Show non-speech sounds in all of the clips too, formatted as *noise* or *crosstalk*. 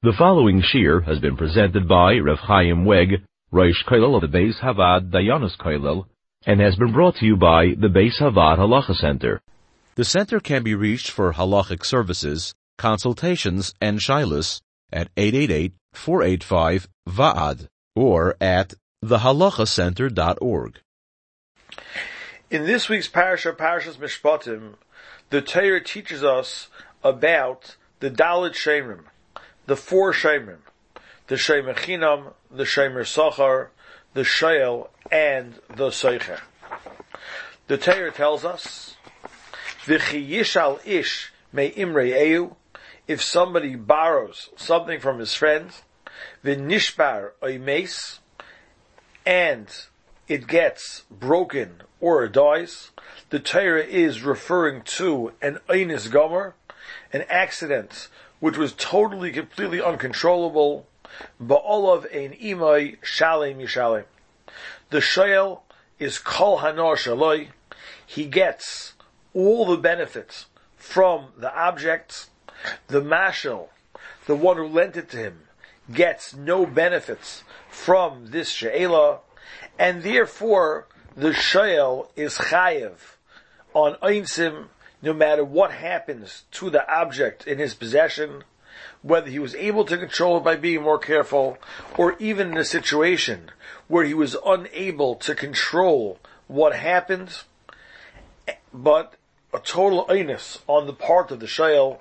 The following shir has been presented by Rev Chaim Weg, Rosh Kollel of the Beis Havad Dayanis Kollel, and has been brought to you by the Beis Havad Halacha Center. The center can be reached for halachic services, consultations, and shilas at 888-485-VAAD or at thehalachacenter.org. In this week's parasha, Parashas Mishpatim, the Torah teaches us about the Dalit Shemrim, the four Shemrim, the Shemer Chinam, the Shemer Sachar, the Shael, and the Seicher. The Torah tells us, V'chi yishal ish me imre eu, if somebody borrows something from his friend, v'nishbar oimes, and it gets broken or it dies, the Torah is referring to an Einis Gomer, an accident which was totally, completely uncontrollable. Ba'olav ein imay shalem yishalem. The shoyel is kol hanor shaloi. He gets all the benefits from the object. The mashal, the one who lent it to him, gets no benefits from this she'ela, and therefore the shoyel is chayev on einsim no matter what happens to the object in his possession, whether he was able to control it by being more careful, or even in a situation where he was unable to control what happened, but a total einus on the part of the shayel,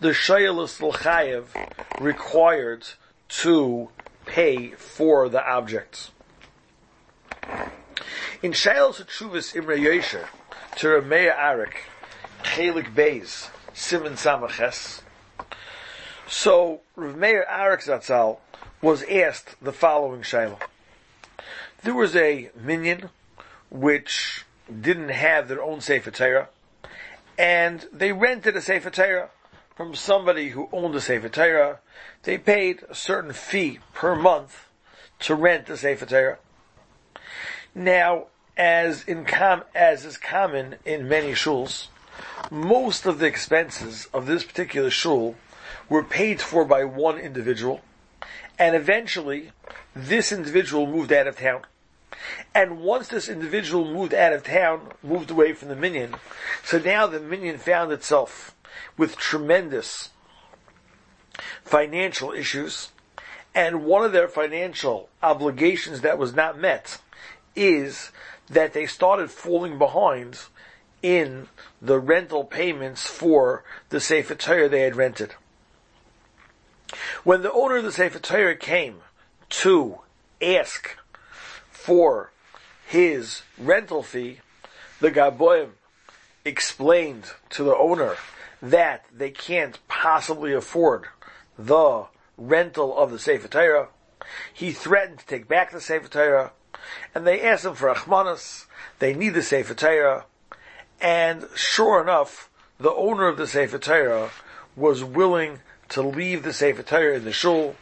the shayel is chayev required to pay for the objects. In Shayel Shuvis Imre Yosher, to Rameya Arik, Chelik Beis, Simon Samaches. So, Rav Meir Arik Zatzal was asked the following Shiloh. There was a minion which didn't have their own Sefer Torah, and they rented a Sefer Torah from somebody who owned a Sefer Torah. They paid a certain fee per month to rent the Sefer Torah. Now, as in com- as is common in many shuls, most of the expenses of this particular shul were paid for by one individual, and eventually this individual moved out of town. And once this individual moved out of town, moved away from the minion, so now the minion found itself with tremendous financial issues, and one of their financial obligations that was not met is that they started falling behind in the rental payments for the Sefer Torah they had rented. When the owner of the Sefer Torah came to ask for his rental fee, the Gaboim explained to the owner that they can't possibly afford the rental of the Sefer Torah. He threatened to take back the Sefer Torah, and they asked him for Achmanas. They need the Sefer Torah. And sure enough, the owner of the Sefer Torah was willing to leave the Sefer Torah in the shul.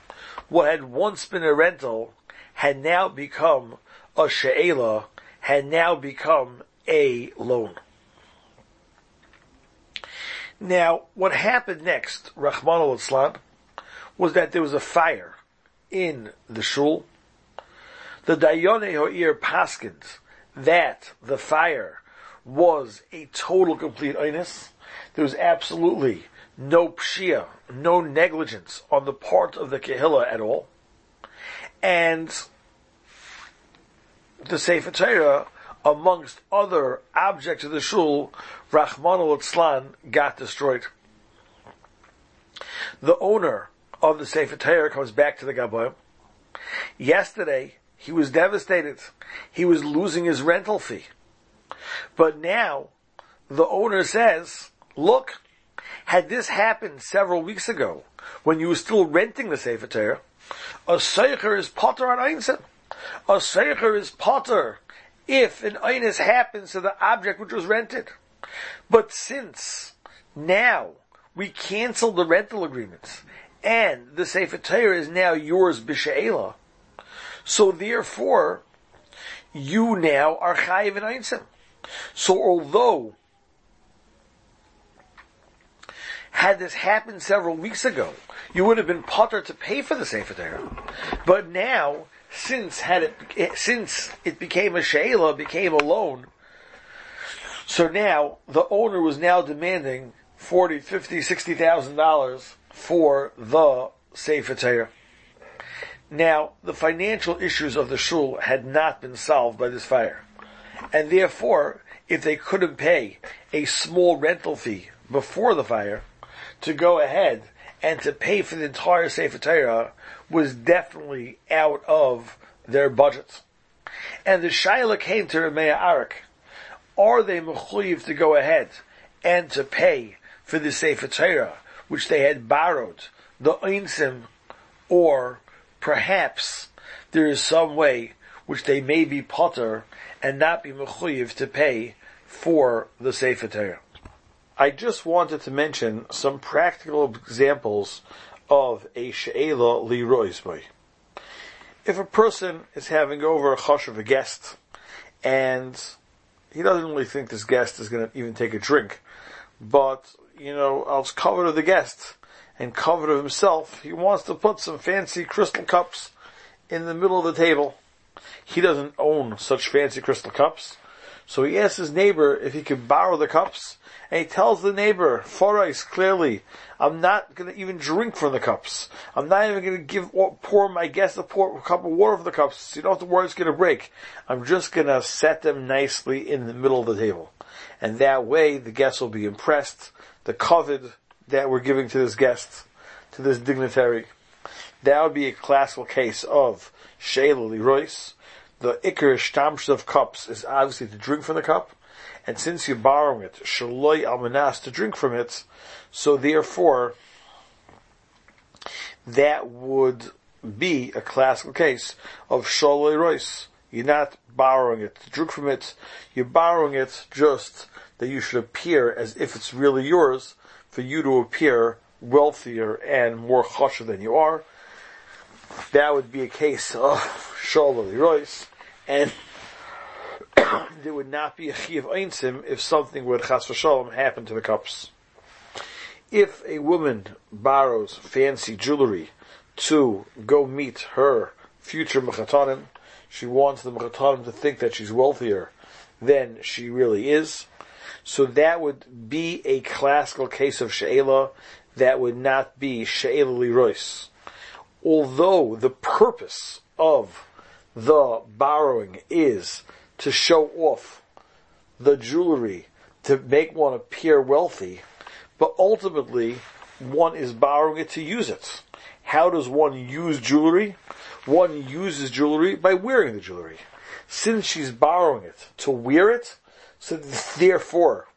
What had once been a rental had now become a she'ela, had now become a loan. Now, what happened next, Rahman al was that there was a fire in the shul. The Dayone Ho'ir Paskins, that the fire was a total complete inus. There was absolutely no pshia, no negligence on the part of the Kehillah at all. And the Sefer Torah, amongst other objects of the shul, Rahman al got destroyed. The owner of the Sefer Torah comes back to the Gaboim. Yesterday, he was devastated. He was losing his rental fee. But now, the owner says, look, had this happened several weeks ago, when you were still renting the Sefer Torah, a Seicher is potter on Einsim. A Seicher is potter if an Einis happens to the object which was rented. But since now we cancel the rental agreements and the Sefer Torah is now yours b'she'ela, so therefore you now are chayiv in Einsim. So although had this happened several weeks ago, you would have been potter to pay for the Sefer Torah. But now, since had it, since it became a sheila, became a loan, so now the owner was now demanding forty, fifty, sixty thousand dollars for the Sefer Torah. Now, the financial issues of the shul had not been solved by this fire. And therefore, if they couldn't pay a small rental fee before the fire, to go ahead and to pay for the entire Sefer Torah was definitely out of their budget. And the Shaila came to Ramea Arak. Are they mechuyev to go ahead and to pay for the Sefer Torah, which they had borrowed, the Einsim, or perhaps there is some way which they may be potter and not be mechuyev to pay for the Sefer Torah. I just wanted to mention some practical examples of a she'ela li roizboy. If a person is having over a chush of a guest, and he doesn't really think this guest is going to even take a drink, but, you know, as cover of the guest, and cover of himself, he wants to put some fancy crystal cups in the middle of the table. He doesn't own such fancy crystal cups. So he asks his neighbor if he could borrow the cups and he tells the neighbor, Forais, clearly, I'm not to even drink from the cups. I'm not even to give pour my guest a, pour, a cup of water from the cups. So you don't have to worry it's to break. I'm just to set them nicely in the middle of the table. And that way, the guests will be impressed. The covet that we're giving to this guest, to this dignitary, that would be a classical case of Shayla Royce. The Iker Shtamsh of cups is obviously to drink from the cup and since you're borrowing it, shaloi almanas, to drink from it, so therefore, that would be a classical case of shaloi rois. You're not borrowing it to drink from it, you're borrowing it just that you should appear as if it's really yours, for you to appear wealthier and more chasher than you are. That would be a case of shaloi rois, and *coughs* there would not be a chiv einsim if something would chas v'shalom happen to the cups. If a woman borrows fancy jewelry to go meet her future mechatanim, she wants the mechatanim to think that she's wealthier than she really is. So that would be a classical case of she'ela that would not be she'ela lirois. Although the purpose of the borrowing is to show off the jewelry to make one appear wealthy, but ultimately one is borrowing it to use it. How does one use jewelry? One uses jewelry by wearing the jewelry. Since she's borrowing it to wear it, so therefore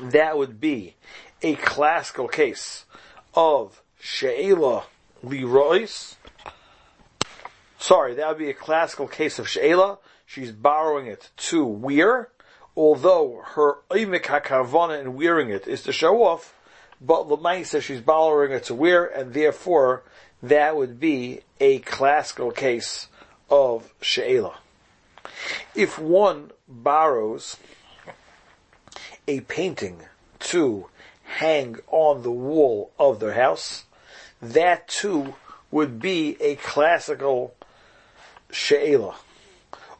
that would be a classical case of She'ela Leroy's. Sorry, that would be a classical case of She'ela she's borrowing it to wear, although her imik hakavana in wearing it is to show off, but Lamaisa she's borrowing it to wear, and therefore that would be a classical case of she'ela. If one borrows a painting to hang on the wall of their house, that too would be a classical she'ela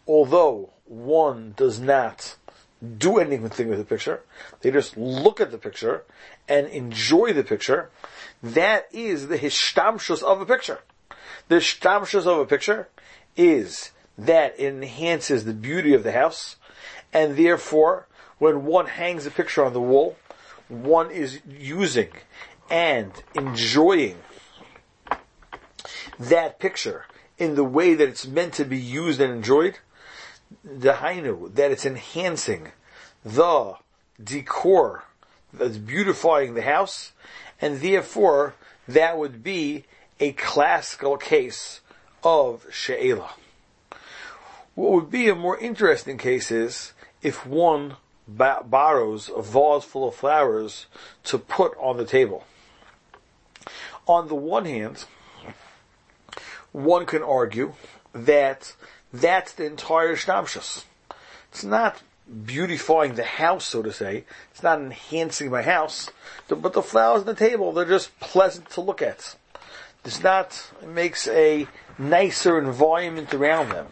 although one does not do anything with the picture, they just look at the picture and enjoy the picture, that is the hishtamshus of a picture. The hishtamshus of a picture is that it enhances the beauty of the house, and therefore, when one hangs a picture on the wall, one is using and enjoying that picture in the way that it's meant to be used and enjoyed, the hainu, that it's enhancing the decor, that's beautifying the house, and therefore that would be a classical case of she'ela. What would be a more interesting case is if one ba- borrows a vase full of flowers to put on the table. On the one hand, one can argue that that's the entire Shnamshus. It's not beautifying the house, so to say. It's not enhancing my house. But the flowers on the table, they're just pleasant to look at. It's not, it makes a nicer environment around them.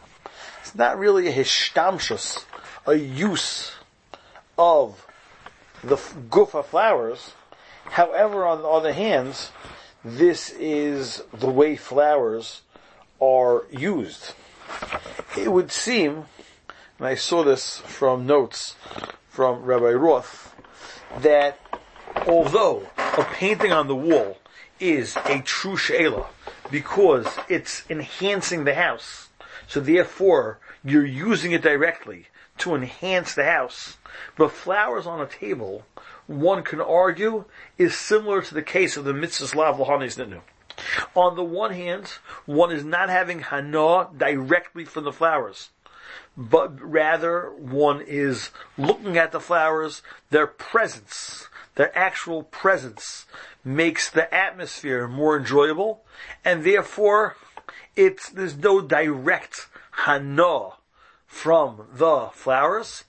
It's not really a hishtamshus, a use of the gufa flowers. However, on the other hand, this is the way flowers are used. It would seem, and I saw this from notes from Rabbi Roth, that although a painting on the wall is a true she'ela because it's enhancing the house, so therefore you're using it directly to enhance the house, but flowers on a table, one can argue, is similar to the case of the mitzvah lav lahanis ninu. On the one hand, one is not having hana directly from the flowers, but rather one is looking at the flowers, their presence, their actual presence makes the atmosphere more enjoyable, and therefore it's, there's no direct hana from the flowers,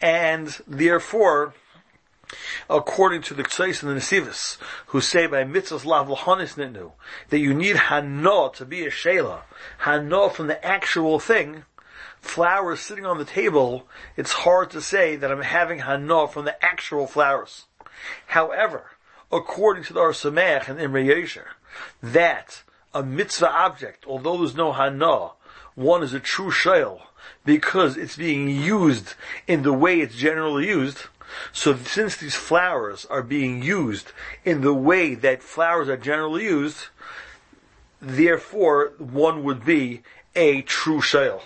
and therefore according to the Ktsois and the Nesivus, who say by mitzvahs lav lahanis nitnu, that you need hana to be a shela, hana from the actual thing, flowers sitting on the table, it's hard to say that I'm having hana from the actual flowers. However, according to the Or and Imre Yesher, that a mitzvah object, although there's no hana, one is a true shale because it's being used in the way it's generally used, so since these flowers are being used in the way that flowers are generally used, therefore one would be a true shale.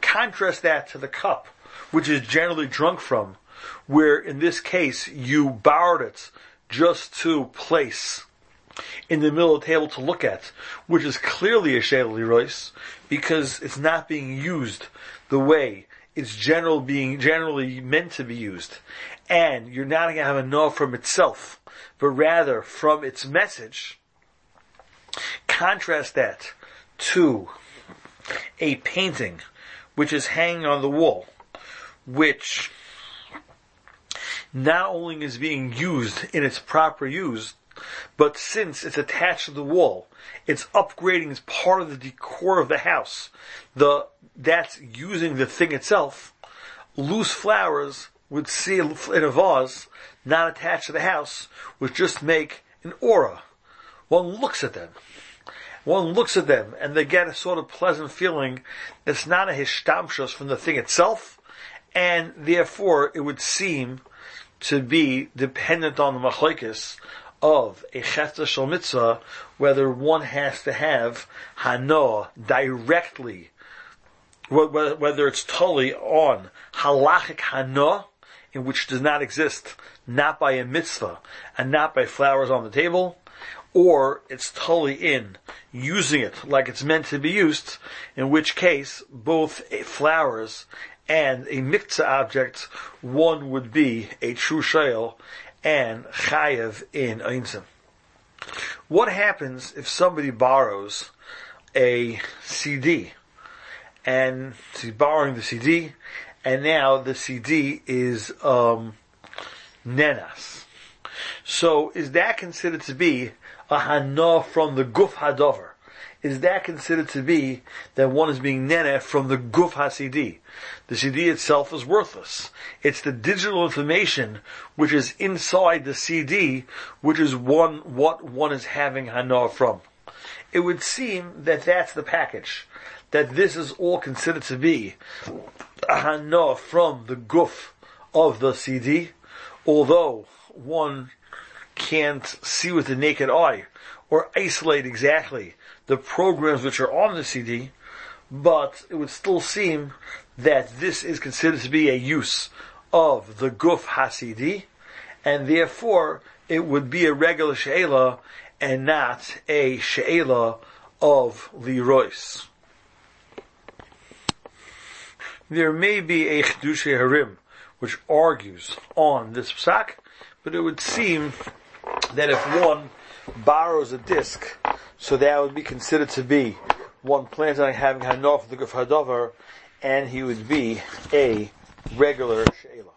Contrast that to the cup, which is generally drunk from, where in this case you borrowed it just to place in the middle of the table to look at, which is clearly a shale rois, because it's not being used the way it's general being generally meant to be used, and you're not going to have a no from itself, but rather from its message. Contrast that to a painting which is hanging on the wall, which not only is being used in its proper use, but since it's attached to the wall, it's upgrading as part of the decor of the house. The that's using the thing itself. Loose flowers would see in a vase, not attached to the house, would just make an aura. One looks at them. One looks at them and they get a sort of pleasant feeling that's not a hishtamshus from the thing itself, and therefore it would seem to be dependent on the machlekes of a chefta shel mitzvah, whether one has to have hanoah directly whether it's totally on halachic hana, in which does not exist, not by a mitzvah and not by flowers on the table, or it's totally in using it like it's meant to be used, in which case both flowers and a mitzvah object, one would be a true shayel and chayev in einzim. What happens if somebody borrows a CD and she's borrowing the CD, and now the CD is um, nenas. So is that considered to be a hana from the guf hadover? Is that considered to be that one is being nene from the guf ha-CD? The CD itself is worthless. It's the digital information which is inside the CD, which is one what one is having hana from. It would seem that that's the package that this is all considered to be a from the guf of the CD, although one can't see with the naked eye or isolate exactly the programs which are on the CD, but it would still seem that this is considered to be a use of the guf hasidi, and therefore it would be a regular she'ela and not a she'ela of the rois there may be a Chedushay Harim, which argues on this psak, but it would seem that if one borrows a disc, so that would be considered to be one plans on having Hanof the Guf and he would be a regular she'ela.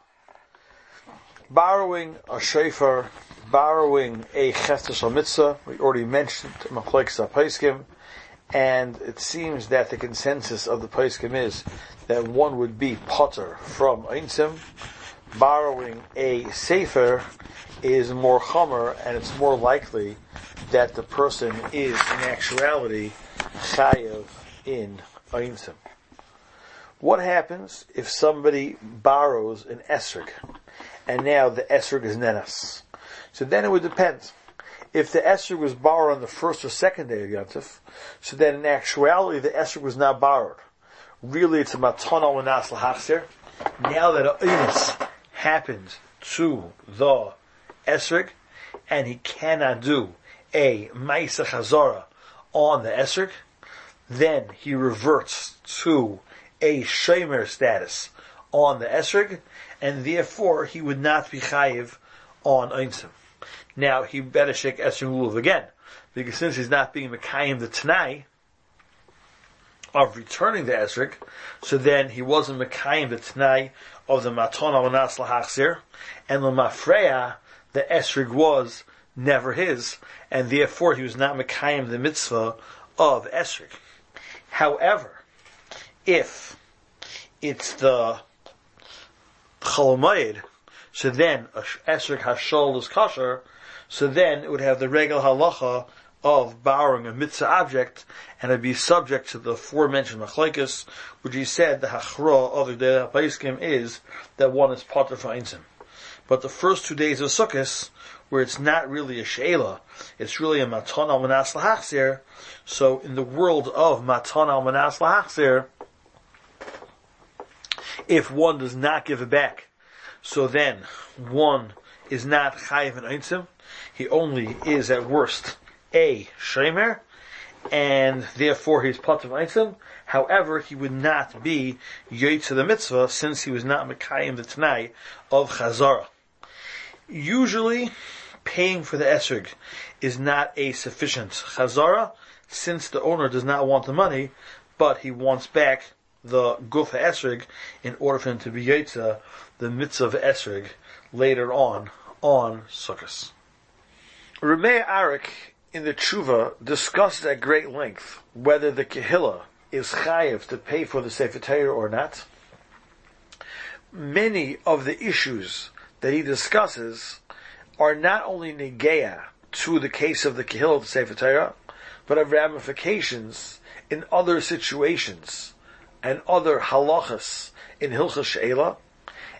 Borrowing a shofar, borrowing a chestes mitzvah, we already mentioned Machlekes Paiskim, and it seems that the consensus of the Paiskim is that one would be potter from Einsim. Borrowing a sefer is more chomer, and it's more likely that the person is in actuality chayav in Einsim. What happens if somebody borrows an esrog, and now the esrog is nenas? So then it would depend. If the esrog was borrowed on the first or second day of Yontif, so then in actuality the esrog was not borrowed. Really it's a maton al lahachser. Now that a inus happened to the esrog, and he cannot do a maisa chazara on the esrog, then he reverts to a shomer status on the esrog, and therefore he would not be chayiv on einsim. Now he better shake esrog lulav again, because since he's not being mekayim the tanai of returning the esrog, so then he wasn't mekayim the tanai of the maton al lahachzir, and the mafreya the esrig was never his, and therefore he was not mekayim the mitzvah of esrig. However, if it's the cholomayid, so then esrig hashol is kosher, so then it would have the regal halacha of borrowing a mitzvah object, and it'd be subject to the aforementioned machlekes, which he said the hachra of the day Paiskim is that one is potter for einsim. But the first two days of Sukkot, where it's not really a she'ela, it's really a maton al manas lahachzir. So in the world of maton al manas lahachzir, if one does not give it back, so then one is not chayiv and einsim. He only is at worst a shemer, and therefore he's of einsim. However, he would not be to the mitzvah since he was not mekayim the tanai of chazara. Usually, paying for the Esrig is not a sufficient chazara, since the owner does not want the money, but he wants back the gufa Esrig in order for him to be yetza the mitzvah of esrog later on on Sukkot. Rameh Arik in the Tshuva discussed at great length whether the Kehillah is chayiv to pay for the Sefer Torah or not. Many of the issues that he discusses are not only negeya to the case of the Kehillah of the Sefer Torah, but have ramifications in other situations and other halachas in Hilchas She'ela,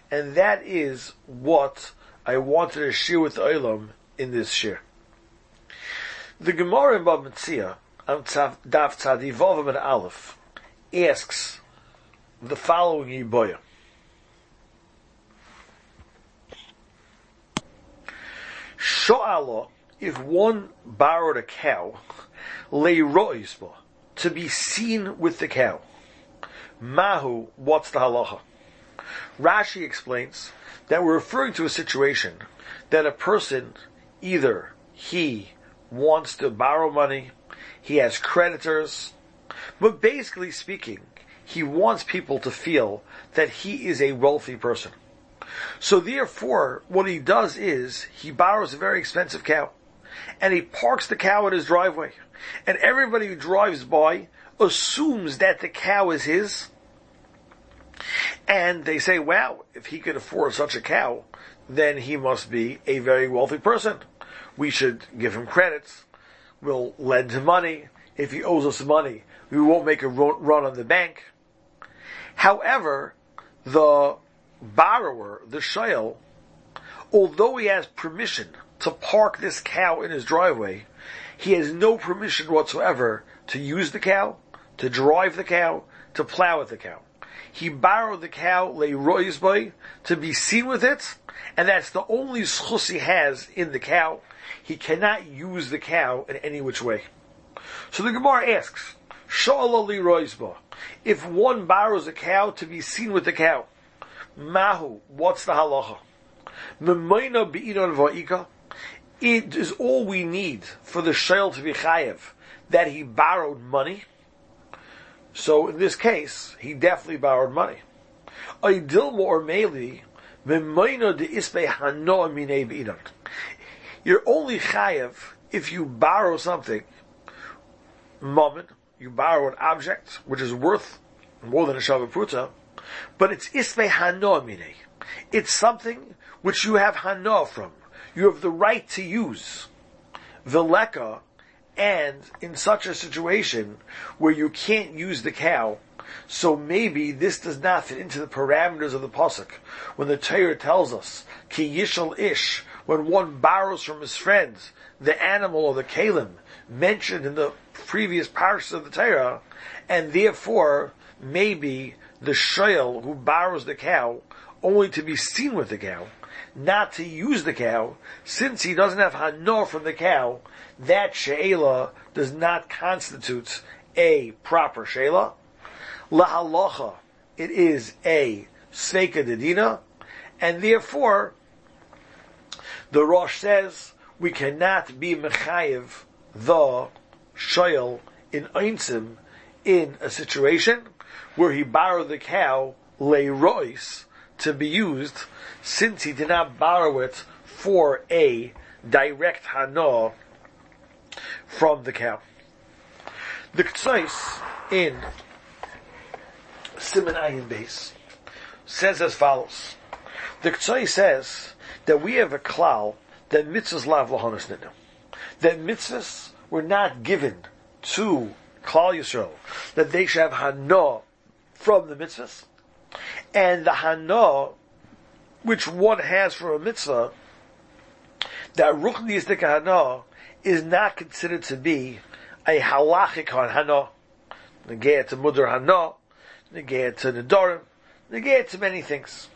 and that is what I wanted to share with the Olam in this share. The Gemara in Bava Metzia, um, Daf Tzadivov and Aleph, asks the following Yiboya. Sho'ala, if one borrowed a cow, lay ro'isba, to be seen with the cow. Mahu, what's the halacha? Rashi explains that we're referring to a situation that a person, either he wants to borrow money, he has creditors, but basically speaking, he wants people to feel that he is a wealthy person. So therefore, what he does is, he borrows a very expensive cow, and he parks the cow in his driveway, and everybody who drives by assumes that the cow is his, and they say, wow, if he could afford such a cow, then he must be a very wealthy person. We should give him credits. We'll lend him money. If he owes us money, we won't make a run on the bank. However, the borrower, the shayel, although he has permission to park this cow in his driveway, he has no permission whatsoever to use the cow, to drive the cow, to plow with the cow. He borrowed the cow, lay by, to be seen with it, and that's the only schus he has in the cow. He cannot use the cow in any which way. So the Gemara asks, if one borrows a cow to be seen with the cow, Mahu, what's the halacha? It is all we need for the shayl to be chayev, that he borrowed money. So in this case, he definitely borrowed money. Dilma or Memoino de Ispe Hano Mine Bidon. You're only chayev if you borrow something, moment, you borrow an object which is worth more than a shavapruta, but it's ispe hano mine. It's something which you have hano from. You have the right to use. Veleka, and in such a situation where you can't use the cow, so maybe this does not fit into the parameters of the pasuk when the Torah tells us ki yishal ish when one borrows from his friends the animal or the kalim mentioned in the previous parts of the Torah, and therefore maybe the shoyel who borrows the cow only to be seen with the cow, not to use the cow, since he doesn't have hanor from the cow, that she'ela does not constitute a proper she'ela. Lahalacha, it is a seika dedina, and therefore, the Rosh says, we cannot be mechayiv the shoyel in einsim in a situation where he borrowed the cow Le rois to be used since he did not borrow it for a direct hana from the cow. The Ktsais in Simon Ayin base says as follows. The Ktsai says that we have a klal that mitzvahs lav lahanas nidnu. That mitzvahs were not given to Klal Yisrael, that they should have hana from the mitzvahs, and the hana which one has for a mitzvah, that ruchni is the hana is not considered to be a halachic hana, negay to mudar hana, negay to nedarim, negay to many things.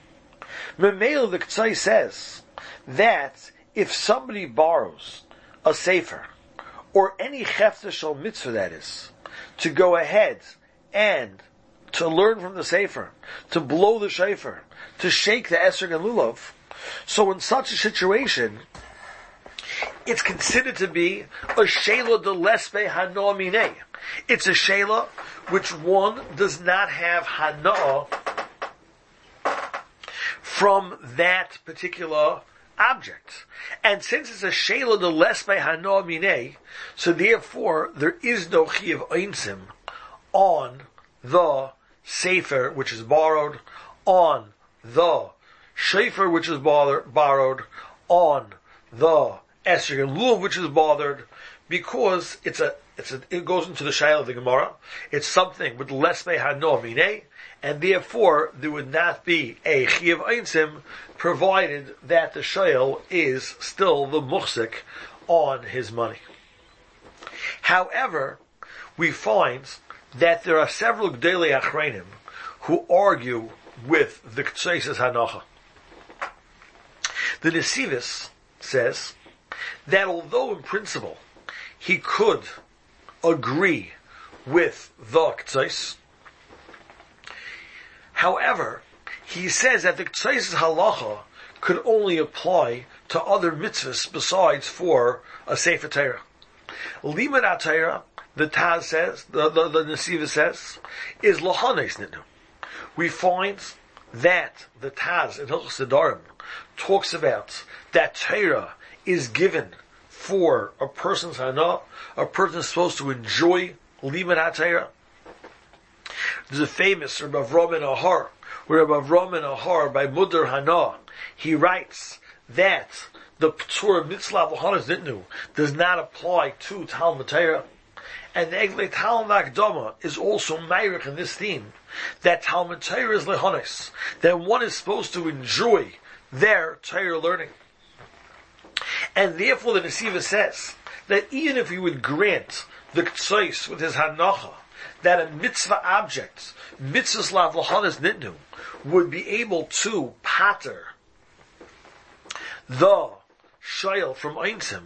Memel the Ktsai says that if somebody borrows a sefer, or any chefta shal mitzvah that is, to go ahead and to learn from the sefer, to blow the shofar, to shake the esrog and lulav, so in such a situation, it's considered to be a shayla de lespe hanoa It's a shayla which one does not have hanoa from that particular object. And since it's a shayla de lespe hanoa mine, so therefore there is no chiv einsim on the sefer which is borrowed, on the shofar which is borrowed, on the Esrog and which is bothered, because it's a, a, it goes into the Shail of the Gemara. It's something with less no mine, eh? and therefore there would not be a Chiyav Einsim, provided that the Shail is still the Muhsik on his money. However, we find that there are several Gdele Achreinim who argue with the Ktsesis Hanacha. The Nesivis says that although in principle he could agree with the Ktsais, however, he says that the Ktsais' halacha could only apply to other mitzvahs besides for a Sefer Torah. Limud Torah, the Taz says, the, the, the Nesiva says, is lohanes nidnu. We find that the Taz in Hilchos talks about that Torah is given for a person's hana, a person is supposed to enjoy liman HaTorah. There's a famous Rabbi Avram and Ahar, where Rabbi Avram and Ahar by Mudar Hana, he writes that the Ptur Mitzlav Lahanas Nitnu does not apply to Talmud Torah. And the Egle Talmud Akdama is also Meirich in this theme, that Talmud Torah is Lehonis, that one is supposed to enjoy their Torah learning. And therefore the Nesiva says that even if you would grant the Ktsois with his Hanacha, that a mitzvah object, mitzvahs lav nitnu, would be able to patter the shayel from Einsim,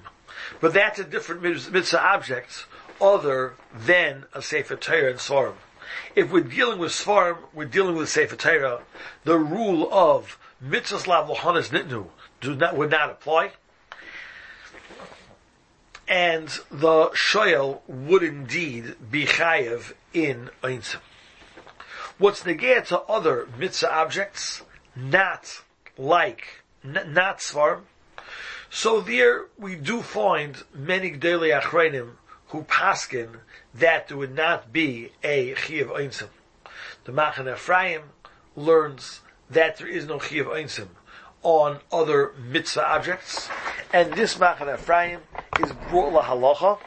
but that's a different mitzvah object other than a Sefer Torah and Svarim. If we're dealing with Svarim, we're dealing with Sefer Torah, the rule of mitzvahs lav nitnu do not, would not apply and the shoyel would indeed be chayev in einsim. What's negate to other mitzvah objects, not like, n- not svarim. So there we do find many Gdeli Achreinim who paskin that there would not be a Chiyav Einsim. The Machan Ephraim learns that there is no Chiyav Einsim on other mitzvah objects, and this Machan Ephraim is brought la halacha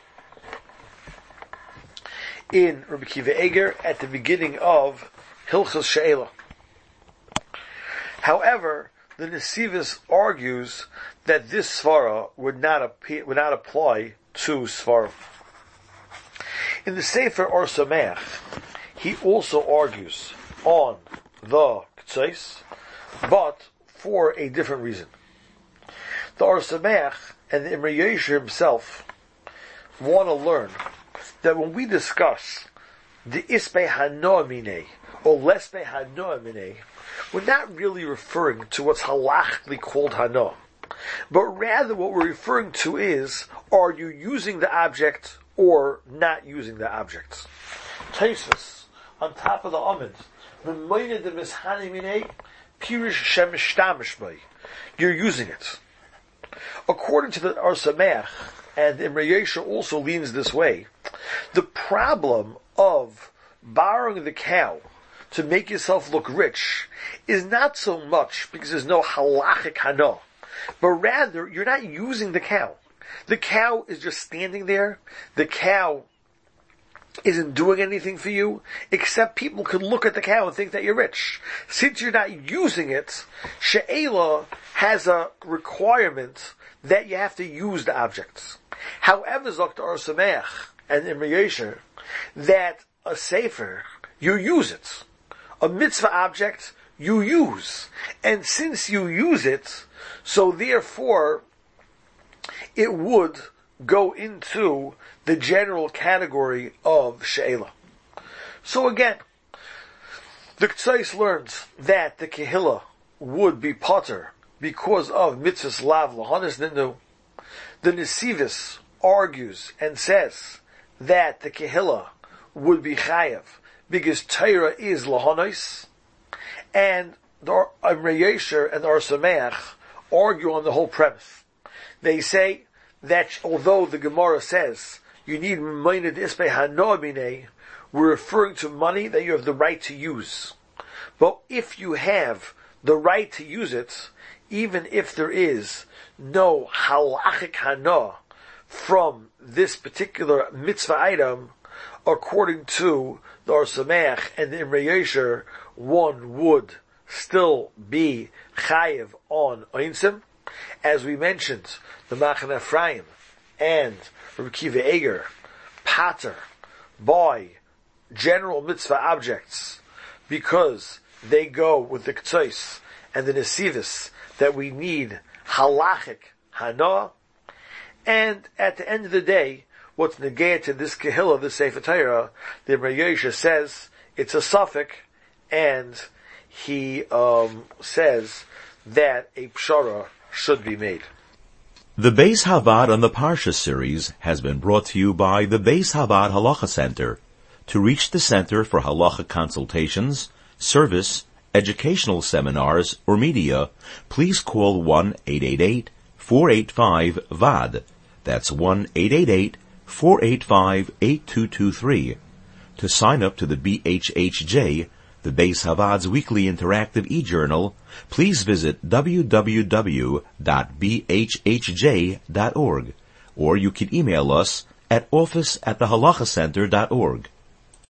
in Rabbi Kiva Eger at the beginning of Hilchas She'ela. However, the Nesivis argues that this svara would not appear, would not apply to svara. In the Sefer Or he also argues on the Ktsais, but for a different reason. The Or and the Imre Yesher himself want to learn that when we discuss the Ispe Hanoamine or Lespe Hanoamine, we're not really referring to what's halachically called Hano, but rather what we're referring to is, are you using the object or not using the object? Taisus, on top of the Amid, you're using it. According to the Or Sameach, and Imre Yesha also leans this way, the problem of borrowing the cow to make yourself look rich is not so much because there's no halachic hano, but rather you're not using the cow. The cow is just standing there. The cow isn't doing anything for you, except people could look at the cow and think that you're rich. Since you're not using it, She'ela has a requirement that you have to use the objects. However, Dr. Arsameach and Imre that a sefer, you use it. A mitzvah object, you use. And since you use it, so therefore, it would go into the general category of She'ela. So again, the Ktsais learns that the Kehillah would be potter because of mitzvahs lav lahanis ninu. The Nesivis argues and says that the Kehillah would be chayav because Torah is lahanis, and the Amrei Yesher and the Arsameach argue on the whole premise. They say that although the Gemara says you need mined ispe hanoamine, we're referring to money that you have the right to use. But if you have the right to use it, even if there is no halachic hana from this particular mitzvah item, according to the Arsamech and the Imre one would still be chayiv on Einsim. As we mentioned, the Machan Ephraim and Rabbi Kiva Eger, Pater, by general mitzvah objects, because they go with the K'tzois and the Nesivis that we need halachic hana, and at the end of the day, what's negated to this Kehillah, this Sefer Torah, the Yesha says it's a suffix, and he um, says that a pshara should be made. The Beis Havad on the Parsha series has been brought to you by the Beis Havad Halacha Center. To reach the Center for Halacha consultations, service, educational seminars, or media, please call 1-888-485-VAD. That's 1-888-485-8223. To sign up to the BHHJ, the Beis Havad's weekly interactive e-journal, please visit www.bhhj.org, or you can email us at office at thehalachacenter.org.